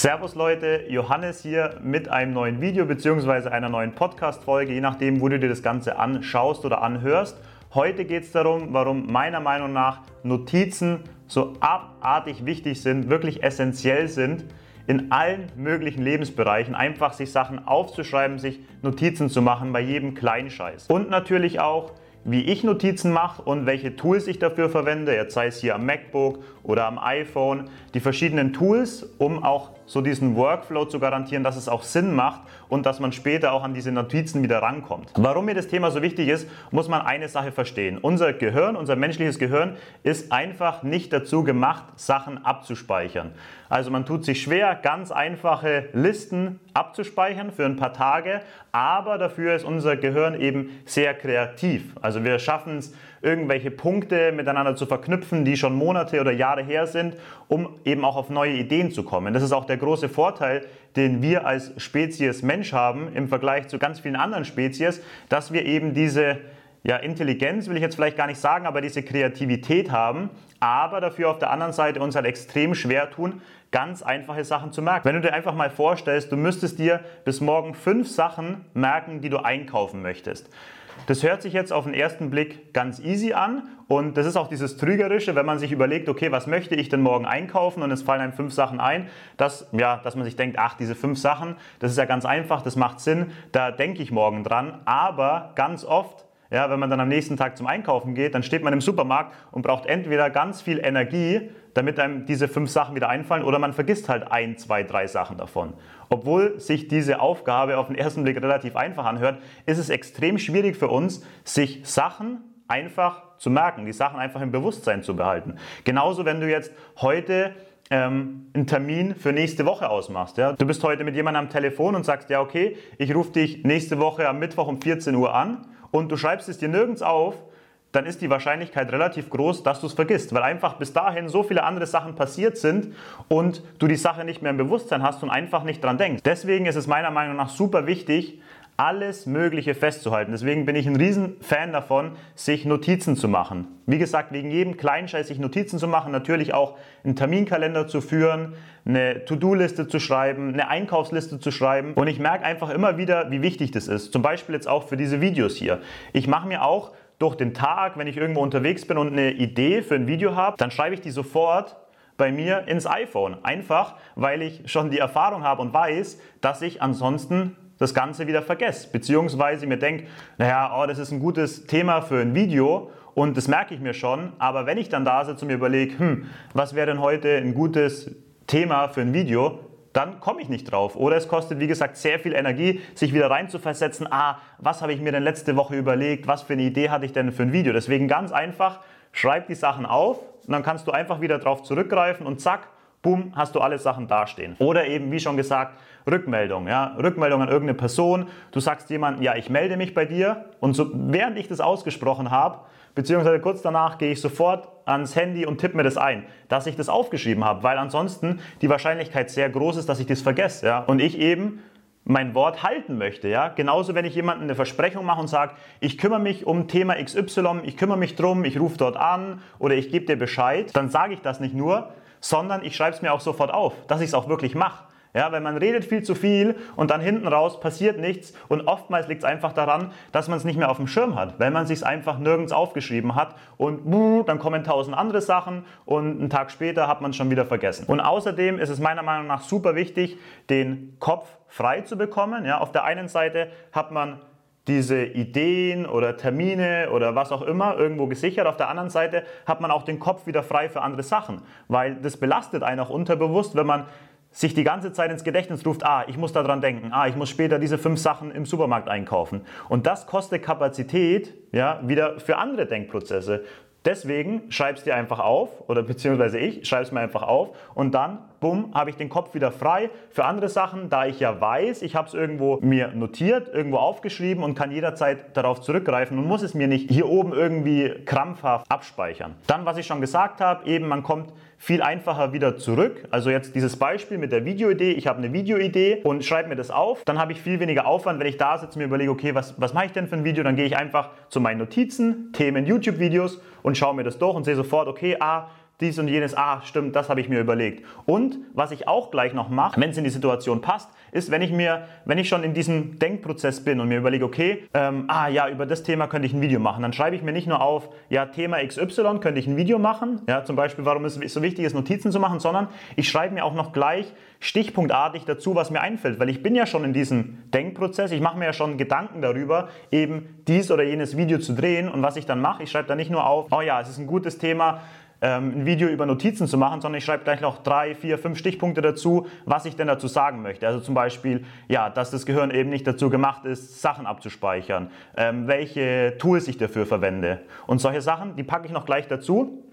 Servus Leute, Johannes hier mit einem neuen Video bzw. einer neuen Podcast-Folge, je nachdem, wo du dir das Ganze anschaust oder anhörst. Heute geht es darum, warum meiner Meinung nach Notizen so abartig wichtig sind, wirklich essentiell sind in allen möglichen Lebensbereichen. Einfach sich Sachen aufzuschreiben, sich Notizen zu machen bei jedem kleinen Scheiß. Und natürlich auch, wie ich Notizen mache und welche Tools ich dafür verwende, jetzt sei es hier am MacBook oder am iPhone, die verschiedenen Tools, um auch so diesen Workflow zu garantieren, dass es auch Sinn macht und dass man später auch an diese Notizen wieder rankommt. Warum mir das Thema so wichtig ist, muss man eine Sache verstehen. Unser Gehirn, unser menschliches Gehirn ist einfach nicht dazu gemacht, Sachen abzuspeichern. Also man tut sich schwer, ganz einfache Listen abzuspeichern für ein paar Tage, aber dafür ist unser Gehirn eben sehr kreativ. Also wir schaffen es, irgendwelche Punkte miteinander zu verknüpfen, die schon Monate oder Jahre her sind, um eben auch auf neue Ideen zu kommen. Das ist auch der große Vorteil, den wir als Spezies Mensch haben im Vergleich zu ganz vielen anderen Spezies, dass wir eben diese ja, Intelligenz will ich jetzt vielleicht gar nicht sagen, aber diese Kreativität haben, aber dafür auf der anderen Seite uns halt extrem schwer tun, ganz einfache Sachen zu merken. Wenn du dir einfach mal vorstellst, du müsstest dir bis morgen fünf Sachen merken, die du einkaufen möchtest. Das hört sich jetzt auf den ersten Blick ganz easy an. Und das ist auch dieses Trügerische, wenn man sich überlegt, okay, was möchte ich denn morgen einkaufen? Und es fallen einem fünf Sachen ein, dass, ja, dass man sich denkt, ach, diese fünf Sachen, das ist ja ganz einfach, das macht Sinn, da denke ich morgen dran, aber ganz oft ja, wenn man dann am nächsten Tag zum Einkaufen geht, dann steht man im Supermarkt und braucht entweder ganz viel Energie, damit einem diese fünf Sachen wieder einfallen, oder man vergisst halt ein, zwei, drei Sachen davon. Obwohl sich diese Aufgabe auf den ersten Blick relativ einfach anhört, ist es extrem schwierig für uns, sich Sachen einfach zu merken, die Sachen einfach im Bewusstsein zu behalten. Genauso, wenn du jetzt heute ähm, einen Termin für nächste Woche ausmachst. Ja? Du bist heute mit jemandem am Telefon und sagst, ja okay, ich rufe dich nächste Woche am Mittwoch um 14 Uhr an und du schreibst es dir nirgends auf, dann ist die Wahrscheinlichkeit relativ groß, dass du es vergisst, weil einfach bis dahin so viele andere Sachen passiert sind und du die Sache nicht mehr im Bewusstsein hast und einfach nicht dran denkst. Deswegen ist es meiner Meinung nach super wichtig, alles Mögliche festzuhalten. Deswegen bin ich ein Riesenfan davon, sich Notizen zu machen. Wie gesagt, wegen jedem Kleinscheiß sich Notizen zu machen, natürlich auch einen Terminkalender zu führen, eine To-Do-Liste zu schreiben, eine Einkaufsliste zu schreiben. Und ich merke einfach immer wieder, wie wichtig das ist. Zum Beispiel jetzt auch für diese Videos hier. Ich mache mir auch durch den Tag, wenn ich irgendwo unterwegs bin und eine Idee für ein Video habe, dann schreibe ich die sofort bei mir ins iPhone. Einfach, weil ich schon die Erfahrung habe und weiß, dass ich ansonsten das Ganze wieder vergesse. Beziehungsweise mir denke, naja, oh, das ist ein gutes Thema für ein Video und das merke ich mir schon. Aber wenn ich dann da sitze und mir überlege, hm, was wäre denn heute ein gutes Thema für ein Video, dann komme ich nicht drauf. Oder es kostet, wie gesagt, sehr viel Energie, sich wieder reinzuversetzen. Ah, was habe ich mir denn letzte Woche überlegt? Was für eine Idee hatte ich denn für ein Video? Deswegen ganz einfach, schreib die Sachen auf und dann kannst du einfach wieder drauf zurückgreifen und zack, boom, hast du alle Sachen dastehen. Oder eben, wie schon gesagt, Rückmeldung, ja, Rückmeldung an irgendeine Person. Du sagst jemandem, ja, ich melde mich bei dir und so, während ich das ausgesprochen habe, beziehungsweise kurz danach gehe ich sofort ans Handy und tippe mir das ein, dass ich das aufgeschrieben habe, weil ansonsten die Wahrscheinlichkeit sehr groß ist, dass ich das vergesse, ja, und ich eben mein Wort halten möchte, ja. Genauso, wenn ich jemandem eine Versprechung mache und sage, ich kümmere mich um Thema XY, ich kümmere mich drum, ich rufe dort an oder ich gebe dir Bescheid, dann sage ich das nicht nur, sondern ich schreibe es mir auch sofort auf, dass ich es auch wirklich mache. Ja, weil man redet viel zu viel und dann hinten raus passiert nichts und oftmals liegt es einfach daran, dass man es nicht mehr auf dem Schirm hat, weil man es sich einfach nirgends aufgeschrieben hat und dann kommen tausend andere Sachen und einen Tag später hat man es schon wieder vergessen. Und außerdem ist es meiner Meinung nach super wichtig, den Kopf frei zu bekommen. Ja, auf der einen Seite hat man diese Ideen oder Termine oder was auch immer irgendwo gesichert. Auf der anderen Seite hat man auch den Kopf wieder frei für andere Sachen, weil das belastet einen auch unterbewusst, wenn man sich die ganze Zeit ins Gedächtnis ruft, ah, ich muss daran denken, ah, ich muss später diese fünf Sachen im Supermarkt einkaufen. Und das kostet Kapazität, ja, wieder für andere Denkprozesse. Deswegen schreib's dir einfach auf oder beziehungsweise ich schreib's mir einfach auf und dann bumm, habe ich den Kopf wieder frei für andere Sachen, da ich ja weiß, ich habe es irgendwo mir notiert, irgendwo aufgeschrieben und kann jederzeit darauf zurückgreifen und muss es mir nicht hier oben irgendwie krampfhaft abspeichern. Dann, was ich schon gesagt habe, eben man kommt viel einfacher wieder zurück. Also jetzt dieses Beispiel mit der Videoidee. Ich habe eine Videoidee und schreibe mir das auf. Dann habe ich viel weniger Aufwand, wenn ich da sitze und mir überlege, okay, was, was mache ich denn für ein Video? Dann gehe ich einfach zu meinen Notizen, Themen, YouTube-Videos und schaue mir das durch und sehe sofort, okay, ah, dies und jenes, ah, stimmt, das habe ich mir überlegt. Und was ich auch gleich noch mache, wenn es in die Situation passt, ist, wenn ich mir, wenn ich schon in diesem Denkprozess bin und mir überlege, okay, ähm, ah ja, über das Thema könnte ich ein Video machen, dann schreibe ich mir nicht nur auf, ja, Thema XY könnte ich ein Video machen, ja, zum Beispiel, warum es so wichtig ist, Notizen zu machen, sondern ich schreibe mir auch noch gleich stichpunktartig dazu, was mir einfällt, weil ich bin ja schon in diesem Denkprozess, ich mache mir ja schon Gedanken darüber, eben dies oder jenes Video zu drehen. Und was ich dann mache, ich schreibe da nicht nur auf, oh ja, es ist ein gutes Thema, ein Video über Notizen zu machen, sondern ich schreibe gleich noch drei, vier, fünf Stichpunkte dazu, was ich denn dazu sagen möchte. Also zum Beispiel, ja, dass das Gehirn eben nicht dazu gemacht ist, Sachen abzuspeichern, ähm, welche Tools ich dafür verwende und solche Sachen, die packe ich noch gleich dazu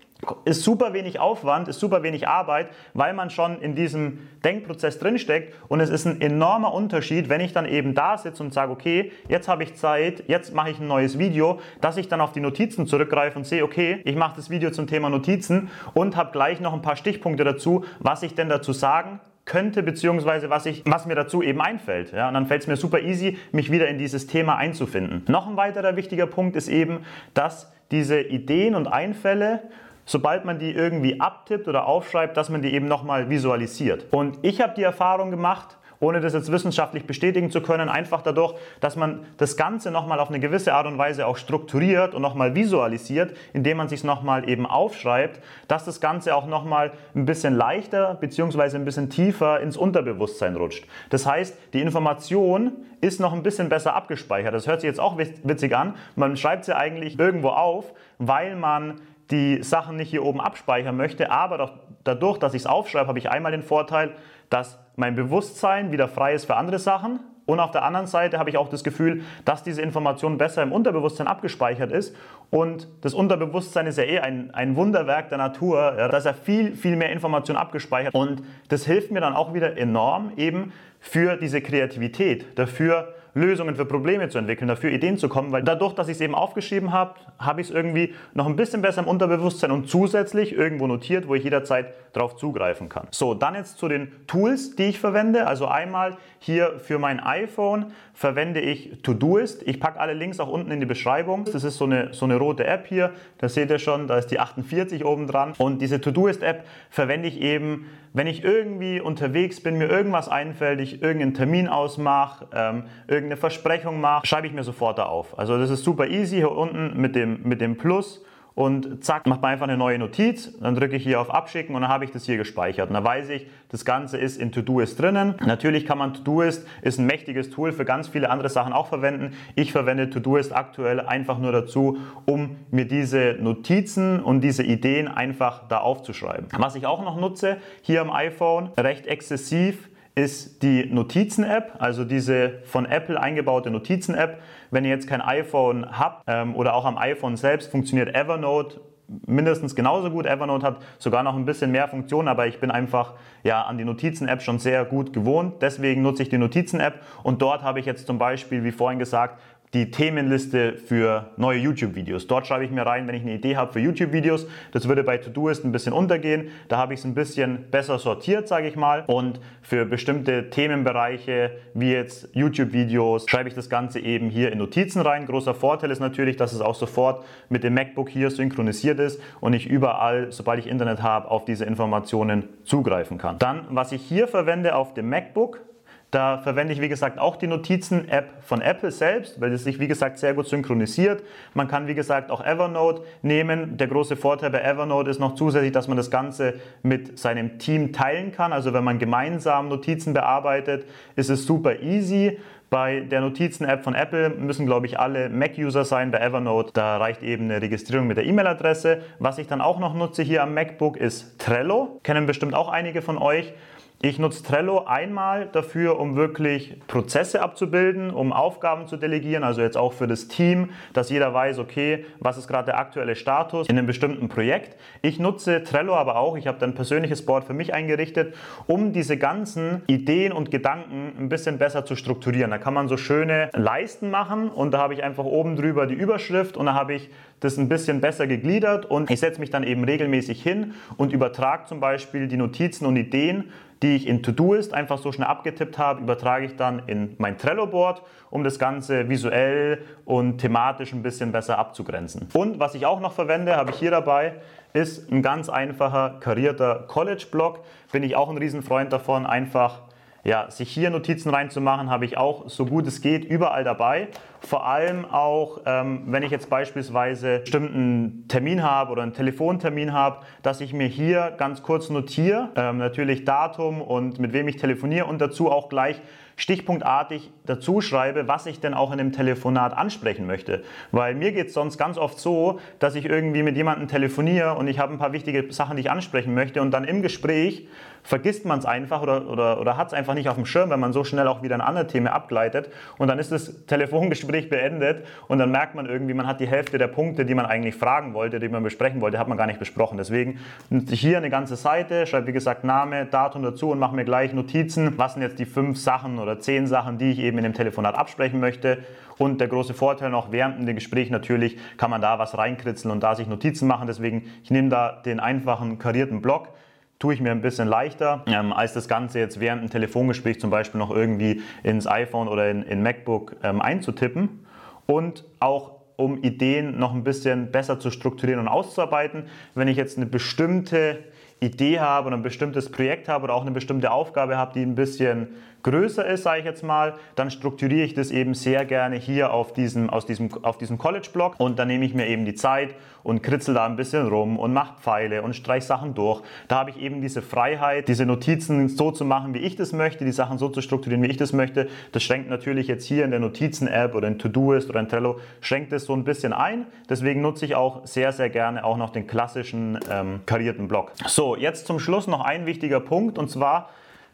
ist super wenig Aufwand, ist super wenig Arbeit, weil man schon in diesem Denkprozess drinsteckt und es ist ein enormer Unterschied, wenn ich dann eben da sitze und sage, okay, jetzt habe ich Zeit, jetzt mache ich ein neues Video, dass ich dann auf die Notizen zurückgreife und sehe, okay, ich mache das Video zum Thema Notizen und habe gleich noch ein paar Stichpunkte dazu, was ich denn dazu sagen könnte, beziehungsweise was, ich, was mir dazu eben einfällt. Ja, und dann fällt es mir super easy, mich wieder in dieses Thema einzufinden. Noch ein weiterer wichtiger Punkt ist eben, dass diese Ideen und Einfälle sobald man die irgendwie abtippt oder aufschreibt, dass man die eben nochmal visualisiert. Und ich habe die Erfahrung gemacht, ohne das jetzt wissenschaftlich bestätigen zu können, einfach dadurch, dass man das Ganze nochmal auf eine gewisse Art und Weise auch strukturiert und nochmal visualisiert, indem man sich es nochmal eben aufschreibt, dass das Ganze auch nochmal ein bisschen leichter bzw. ein bisschen tiefer ins Unterbewusstsein rutscht. Das heißt, die Information ist noch ein bisschen besser abgespeichert. Das hört sich jetzt auch witzig an. Man schreibt sie eigentlich irgendwo auf, weil man die Sachen nicht hier oben abspeichern möchte, aber doch dadurch, dass ich es aufschreibe, habe ich einmal den Vorteil, dass mein Bewusstsein wieder frei ist für andere Sachen und auf der anderen Seite habe ich auch das Gefühl, dass diese Information besser im Unterbewusstsein abgespeichert ist. Und das Unterbewusstsein ist ja eh ein, ein Wunderwerk der Natur. Ja, da ist viel, viel mehr Information abgespeichert. Und das hilft mir dann auch wieder enorm eben für diese Kreativität, dafür Lösungen für Probleme zu entwickeln, dafür Ideen zu kommen, weil dadurch, dass ich es eben aufgeschrieben habe, habe ich es irgendwie noch ein bisschen besser im Unterbewusstsein und zusätzlich irgendwo notiert, wo ich jederzeit darauf zugreifen kann. So, dann jetzt zu den Tools, die ich verwende. Also einmal hier für mein iPhone verwende ich Todoist. Ich packe alle Links auch unten in die Beschreibung. Das ist so eine, so eine rote App hier. Da seht ihr schon, da ist die 48 oben dran. Und diese Todoist-App verwende ich eben, wenn ich irgendwie unterwegs bin, mir irgendwas einfällt, ich irgendeinen Termin ausmache, ähm, irgendeine Versprechung mache, schreibe ich mir sofort da auf. Also das ist super easy hier unten mit dem, mit dem Plus und zack, macht man einfach eine neue Notiz, dann drücke ich hier auf Abschicken und dann habe ich das hier gespeichert. Und dann weiß ich, das Ganze ist in Todoist drinnen. Natürlich kann man Todoist, ist ein mächtiges Tool für ganz viele andere Sachen auch verwenden. Ich verwende Todoist aktuell einfach nur dazu, um mir diese Notizen und diese Ideen einfach da aufzuschreiben. Was ich auch noch nutze hier am iPhone, recht exzessiv, ist die Notizen-App, also diese von Apple eingebaute Notizen-App. Wenn ihr jetzt kein iPhone habt ähm, oder auch am iPhone selbst, funktioniert Evernote mindestens genauso gut. Evernote hat sogar noch ein bisschen mehr Funktionen, aber ich bin einfach ja, an die Notizen-App schon sehr gut gewohnt. Deswegen nutze ich die Notizen-App und dort habe ich jetzt zum Beispiel, wie vorhin gesagt, die Themenliste für neue YouTube-Videos. Dort schreibe ich mir rein, wenn ich eine Idee habe für YouTube-Videos. Das würde bei Todoist ein bisschen untergehen. Da habe ich es ein bisschen besser sortiert, sage ich mal. Und für bestimmte Themenbereiche wie jetzt YouTube-Videos schreibe ich das Ganze eben hier in Notizen rein. Großer Vorteil ist natürlich, dass es auch sofort mit dem MacBook hier synchronisiert ist und ich überall, sobald ich Internet habe, auf diese Informationen zugreifen kann. Dann, was ich hier verwende auf dem MacBook, da verwende ich, wie gesagt, auch die Notizen-App von Apple selbst, weil es sich, wie gesagt, sehr gut synchronisiert. Man kann, wie gesagt, auch Evernote nehmen. Der große Vorteil bei Evernote ist noch zusätzlich, dass man das Ganze mit seinem Team teilen kann. Also wenn man gemeinsam Notizen bearbeitet, ist es super easy. Bei der Notizen-App von Apple müssen, glaube ich, alle Mac-User sein. Bei Evernote, da reicht eben eine Registrierung mit der E-Mail-Adresse. Was ich dann auch noch nutze hier am MacBook ist Trello. Kennen bestimmt auch einige von euch. Ich nutze Trello einmal dafür, um wirklich Prozesse abzubilden, um Aufgaben zu delegieren, also jetzt auch für das Team, dass jeder weiß, okay, was ist gerade der aktuelle Status in einem bestimmten Projekt. Ich nutze Trello aber auch, ich habe dann ein persönliches Board für mich eingerichtet, um diese ganzen Ideen und Gedanken ein bisschen besser zu strukturieren. Da kann man so schöne Leisten machen und da habe ich einfach oben drüber die Überschrift und da habe ich das ein bisschen besser gegliedert und ich setze mich dann eben regelmäßig hin und übertrage zum Beispiel die Notizen und Ideen die ich in Todoist einfach so schnell abgetippt habe, übertrage ich dann in mein Trello-Board, um das Ganze visuell und thematisch ein bisschen besser abzugrenzen. Und was ich auch noch verwende, habe ich hier dabei, ist ein ganz einfacher karierter College-Block. Bin ich auch ein Riesenfreund davon, einfach ja, sich hier Notizen reinzumachen, habe ich auch so gut es geht überall dabei. Vor allem auch, ähm, wenn ich jetzt beispielsweise einen bestimmten Termin habe oder einen Telefontermin habe, dass ich mir hier ganz kurz notiere, ähm, natürlich Datum und mit wem ich telefoniere und dazu auch gleich stichpunktartig dazu schreibe, was ich denn auch in dem Telefonat ansprechen möchte. Weil mir geht es sonst ganz oft so, dass ich irgendwie mit jemandem telefoniere und ich habe ein paar wichtige Sachen, die ich ansprechen möchte und dann im Gespräch vergisst man es einfach oder, oder, oder hat es einfach nicht auf dem Schirm, wenn man so schnell auch wieder in andere Themen abgleitet und dann ist das Telefongespräch beendet und dann merkt man irgendwie, man hat die Hälfte der Punkte, die man eigentlich fragen wollte, die man besprechen wollte, hat man gar nicht besprochen. Deswegen hier eine ganze Seite, schreibe wie gesagt Name, Datum dazu und mache mir gleich Notizen, was sind jetzt die fünf Sachen oder zehn Sachen, die ich eben in dem Telefonat absprechen möchte. Und der große Vorteil noch, während dem Gespräch natürlich kann man da was reinkritzeln und da sich Notizen machen. Deswegen, ich nehme da den einfachen karierten Block tue ich mir ein bisschen leichter, ähm, als das Ganze jetzt während einem Telefongespräch zum Beispiel noch irgendwie ins iPhone oder in, in MacBook ähm, einzutippen. Und auch um Ideen noch ein bisschen besser zu strukturieren und auszuarbeiten, wenn ich jetzt eine bestimmte Idee habe oder ein bestimmtes Projekt habe oder auch eine bestimmte Aufgabe habe, die ein bisschen größer ist, sage ich jetzt mal, dann strukturiere ich das eben sehr gerne hier auf diesem, aus diesem, auf diesem College-Block und dann nehme ich mir eben die Zeit und kritzel da ein bisschen rum und mache Pfeile und streich Sachen durch. Da habe ich eben diese Freiheit, diese Notizen so zu machen, wie ich das möchte, die Sachen so zu strukturieren, wie ich das möchte. Das schränkt natürlich jetzt hier in der Notizen-App oder in Todoist oder in Trello, schränkt es so ein bisschen ein. Deswegen nutze ich auch sehr, sehr gerne auch noch den klassischen ähm, karierten Block. So, jetzt zum Schluss noch ein wichtiger Punkt und zwar,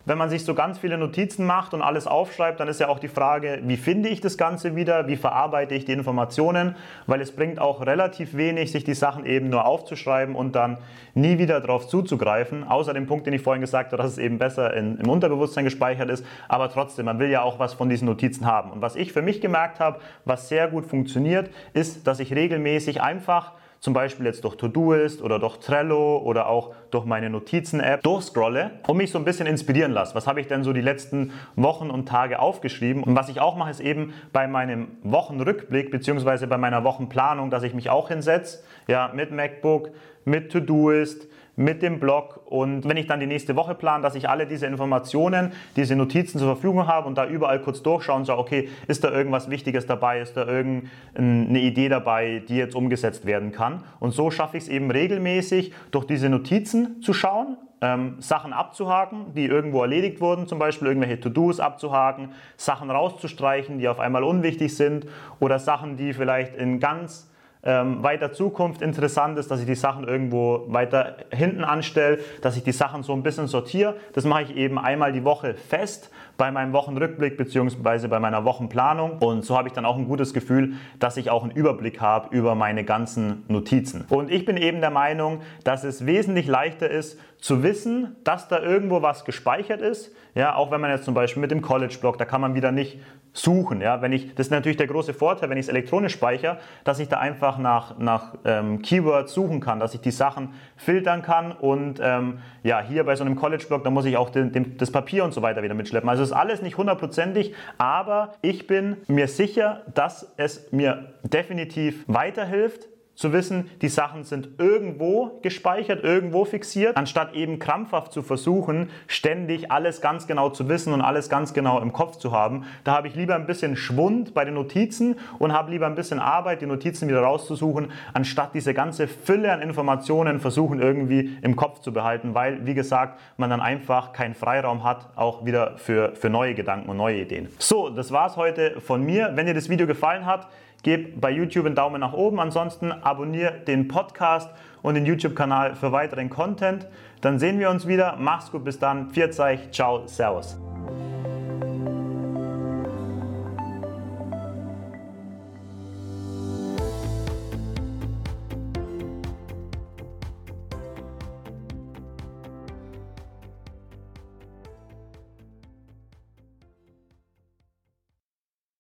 wenn man sich so ganz viele Notizen macht und alles aufschreibt, dann ist ja auch die Frage, wie finde ich das Ganze wieder, wie verarbeite ich die Informationen, weil es bringt auch relativ wenig, sich die Sachen eben nur aufzuschreiben und dann nie wieder darauf zuzugreifen, außer dem Punkt, den ich vorhin gesagt habe, dass es eben besser in, im Unterbewusstsein gespeichert ist, aber trotzdem, man will ja auch was von diesen Notizen haben. Und was ich für mich gemerkt habe, was sehr gut funktioniert, ist, dass ich regelmäßig einfach zum Beispiel jetzt durch Todoist oder durch Trello oder auch durch meine Notizen-App durchscrolle und mich so ein bisschen inspirieren lasse. Was habe ich denn so die letzten Wochen und Tage aufgeschrieben? Und was ich auch mache, ist eben bei meinem Wochenrückblick bzw. bei meiner Wochenplanung, dass ich mich auch hinsetze, ja, mit MacBook, mit Todoist, mit dem Blog und wenn ich dann die nächste Woche plane, dass ich alle diese Informationen, diese Notizen zur Verfügung habe und da überall kurz durchschaue und sage, okay, ist da irgendwas Wichtiges dabei, ist da irgendeine Idee dabei, die jetzt umgesetzt werden kann. Und so schaffe ich es eben regelmäßig, durch diese Notizen zu schauen, ähm, Sachen abzuhaken, die irgendwo erledigt wurden, zum Beispiel irgendwelche To-Dos abzuhaken, Sachen rauszustreichen, die auf einmal unwichtig sind oder Sachen, die vielleicht in ganz ähm, weiter Zukunft interessant ist, dass ich die Sachen irgendwo weiter hinten anstelle, dass ich die Sachen so ein bisschen sortiere. Das mache ich eben einmal die Woche fest bei meinem Wochenrückblick bzw. bei meiner Wochenplanung und so habe ich dann auch ein gutes Gefühl, dass ich auch einen Überblick habe über meine ganzen Notizen. Und ich bin eben der Meinung, dass es wesentlich leichter ist zu wissen, dass da irgendwo was gespeichert ist, ja, auch wenn man jetzt zum Beispiel mit dem College-Blog, da kann man wieder nicht suchen. Ja? Wenn ich, das ist natürlich der große Vorteil, wenn ich es elektronisch speichere, dass ich da einfach nach, nach ähm, Keywords suchen kann, dass ich die Sachen filtern kann und ähm, ja, hier bei so einem College-Blog, da muss ich auch den, den, das Papier und so weiter wieder mitschleppen. Also ist alles nicht hundertprozentig, aber ich bin mir sicher, dass es mir definitiv weiterhilft, zu wissen, die Sachen sind irgendwo gespeichert, irgendwo fixiert, anstatt eben krampfhaft zu versuchen, ständig alles ganz genau zu wissen und alles ganz genau im Kopf zu haben. Da habe ich lieber ein bisschen Schwund bei den Notizen und habe lieber ein bisschen Arbeit, die Notizen wieder rauszusuchen, anstatt diese ganze Fülle an Informationen versuchen irgendwie im Kopf zu behalten, weil, wie gesagt, man dann einfach keinen Freiraum hat, auch wieder für, für neue Gedanken und neue Ideen. So, das war es heute von mir. Wenn dir das Video gefallen hat, Gib bei YouTube einen Daumen nach oben. Ansonsten abonniere den Podcast und den YouTube-Kanal für weiteren Content. Dann sehen wir uns wieder. Mach's gut, bis dann. Euch. Ciao, Servus.